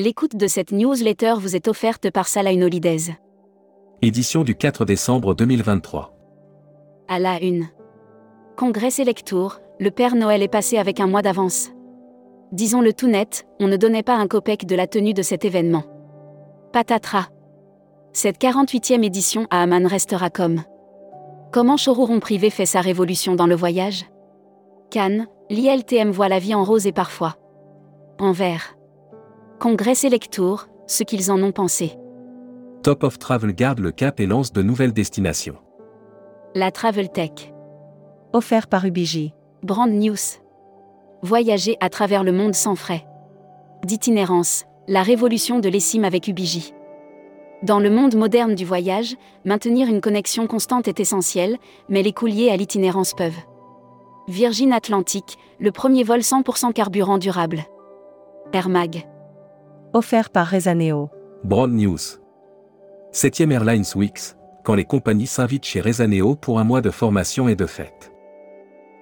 L'écoute de cette newsletter vous est offerte par Salah Holidays. Édition du 4 décembre 2023. À la une. Congrès Selectour, le Père Noël est passé avec un mois d'avance. Disons-le tout net, on ne donnait pas un copec de la tenue de cet événement. Patatras. Cette 48e édition à Amman restera comme. Comment Chorouron privé fait sa révolution dans le voyage? Cannes, l'ILTM voit la vie en rose et parfois. En vert. Congrès Selectour, ce qu'ils en ont pensé. Top of Travel garde le cap et lance de nouvelles destinations. La Travel Tech. Offert par Ubiji. Brand News. Voyager à travers le monde sans frais. D'itinérance, la révolution de l'ESIM avec Ubiji. Dans le monde moderne du voyage, maintenir une connexion constante est essentiel, mais les coûts liés à l'itinérance peuvent. Virgin Atlantic, le premier vol 100% carburant durable. Air Mag. Offert par Rezaneo. Broad News. 7e Airlines Weeks, quand les compagnies s'invitent chez Rezaneo pour un mois de formation et de fête.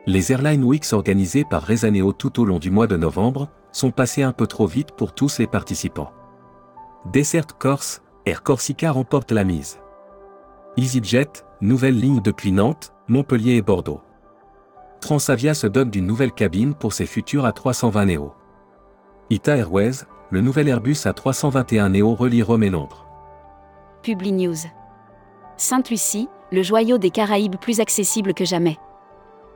Les Airline Weeks organisées par Rezaneo tout au long du mois de novembre sont passées un peu trop vite pour tous les participants. Desert Corse, Air Corsica remporte la mise. EasyJet, nouvelle ligne depuis Nantes, Montpellier et Bordeaux. Transavia se donne d'une nouvelle cabine pour ses futurs A320 Neo. Ita Airways, le nouvel Airbus A321 Neo relie Rome et Londres. Publi News. Sainte-Lucie, le joyau des Caraïbes plus accessible que jamais.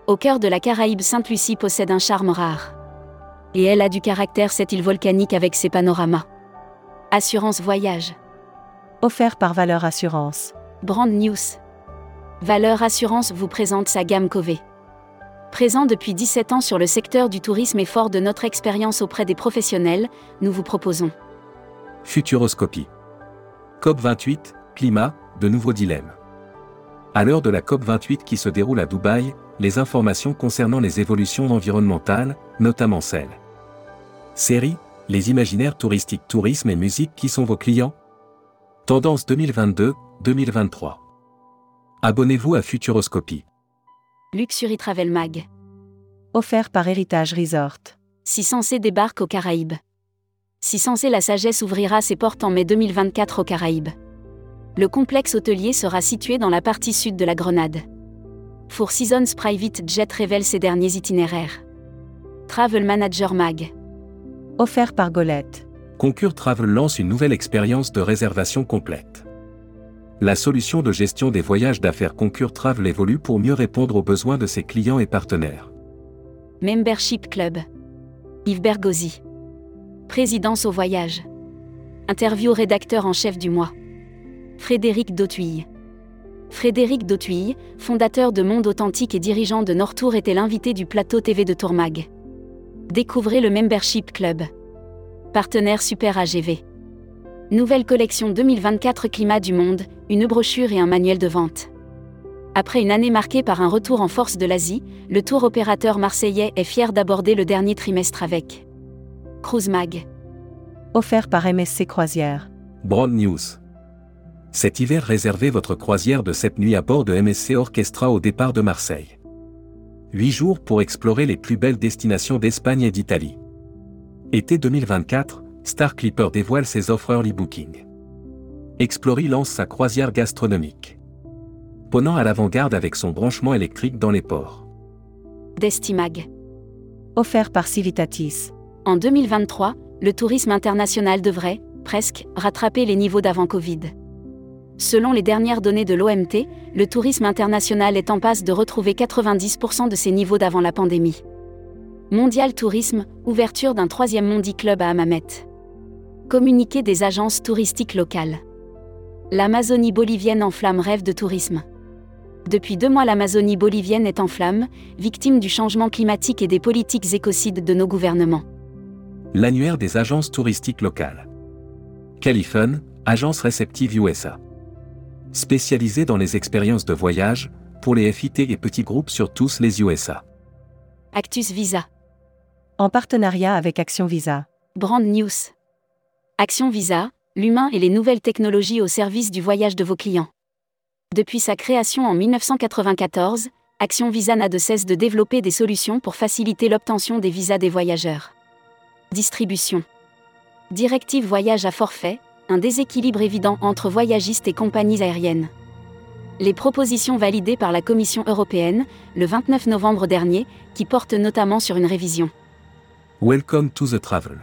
Au cœur de la Caraïbe, Sainte-Lucie possède un charme rare. Et elle a du caractère cette île volcanique avec ses panoramas. Assurance Voyage. Offert par Valeur Assurance. Brand News. Valeur Assurance vous présente sa gamme Cové. Présent depuis 17 ans sur le secteur du tourisme et fort de notre expérience auprès des professionnels, nous vous proposons Futuroscopie. COP28, climat, de nouveaux dilemmes. À l'heure de la COP28 qui se déroule à Dubaï, les informations concernant les évolutions environnementales, notamment celles. Série, les imaginaires touristiques tourisme et musique qui sont vos clients Tendance 2022-2023. Abonnez-vous à Futuroscopie. Luxury Travel Mag. Offert par Héritage Resort. Si Sensé débarque aux Caraïbes. Si Sensé la sagesse ouvrira ses portes en mai 2024 aux Caraïbes. Le complexe hôtelier sera situé dans la partie sud de la Grenade. Four Seasons Private Jet révèle ses derniers itinéraires. Travel Manager Mag. Offert par Golette. Concure Travel lance une nouvelle expérience de réservation complète. La solution de gestion des voyages d'affaires Concure Travel évolue pour mieux répondre aux besoins de ses clients et partenaires. Membership Club. Yves Bergozzi. Présidence au voyage. Interview rédacteur en chef du mois. Frédéric Dautuille. Frédéric Dautuille, fondateur de Monde Authentique et dirigeant de Nortour, était l'invité du plateau TV de Tourmag. Découvrez le Membership Club. Partenaire Super AGV. Nouvelle collection 2024 Climat du Monde, une brochure et un manuel de vente. Après une année marquée par un retour en force de l'Asie, le tour opérateur marseillais est fier d'aborder le dernier trimestre avec Cruise Mag. Offert par MSC Croisière. Broad News. Cet hiver réservez votre croisière de cette nuit à bord de MSC Orchestra au départ de Marseille. 8 jours pour explorer les plus belles destinations d'Espagne et d'Italie. Été 2024, Star Clipper dévoile ses offres early booking. Explory lance sa croisière gastronomique. Ponant à l'avant-garde avec son branchement électrique dans les ports. Destimag. Offert par Civitatis. En 2023, le tourisme international devrait, presque, rattraper les niveaux d'avant Covid. Selon les dernières données de l'OMT, le tourisme international est en passe de retrouver 90% de ses niveaux d'avant la pandémie. Mondial Tourisme, ouverture d'un troisième Mondi Club à Hammamet. Communiqué des agences touristiques locales. L'Amazonie bolivienne en flamme rêve de tourisme. Depuis deux mois, l'Amazonie bolivienne est en flamme, victime du changement climatique et des politiques écocides de nos gouvernements. L'annuaire des agences touristiques locales. Califun, agence réceptive USA. Spécialisée dans les expériences de voyage, pour les FIT et petits groupes sur tous les USA. Actus Visa. En partenariat avec Action Visa. Brand News. Action Visa, l'humain et les nouvelles technologies au service du voyage de vos clients. Depuis sa création en 1994, Action Visa n'a de cesse de développer des solutions pour faciliter l'obtention des visas des voyageurs. Distribution. Directive voyage à forfait, un déséquilibre évident entre voyagistes et compagnies aériennes. Les propositions validées par la Commission européenne, le 29 novembre dernier, qui portent notamment sur une révision. Welcome to the travel.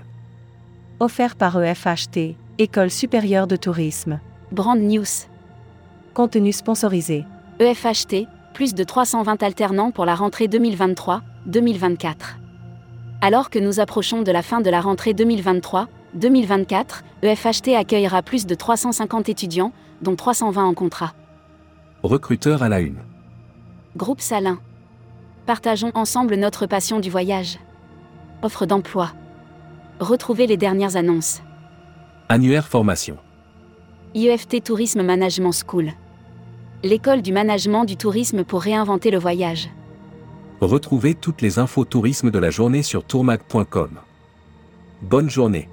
Offert par EFHT, École supérieure de tourisme. Brand News. Contenu sponsorisé. EFHT, plus de 320 alternants pour la rentrée 2023-2024. Alors que nous approchons de la fin de la rentrée 2023-2024, EFHT accueillera plus de 350 étudiants, dont 320 en contrat. Recruteur à la une. Groupe Salin. Partageons ensemble notre passion du voyage. Offre d'emploi. Retrouvez les dernières annonces. Annuaire formation. IEFT Tourisme Management School. L'école du management du tourisme pour réinventer le voyage. Retrouvez toutes les infos tourisme de la journée sur tourmag.com. Bonne journée.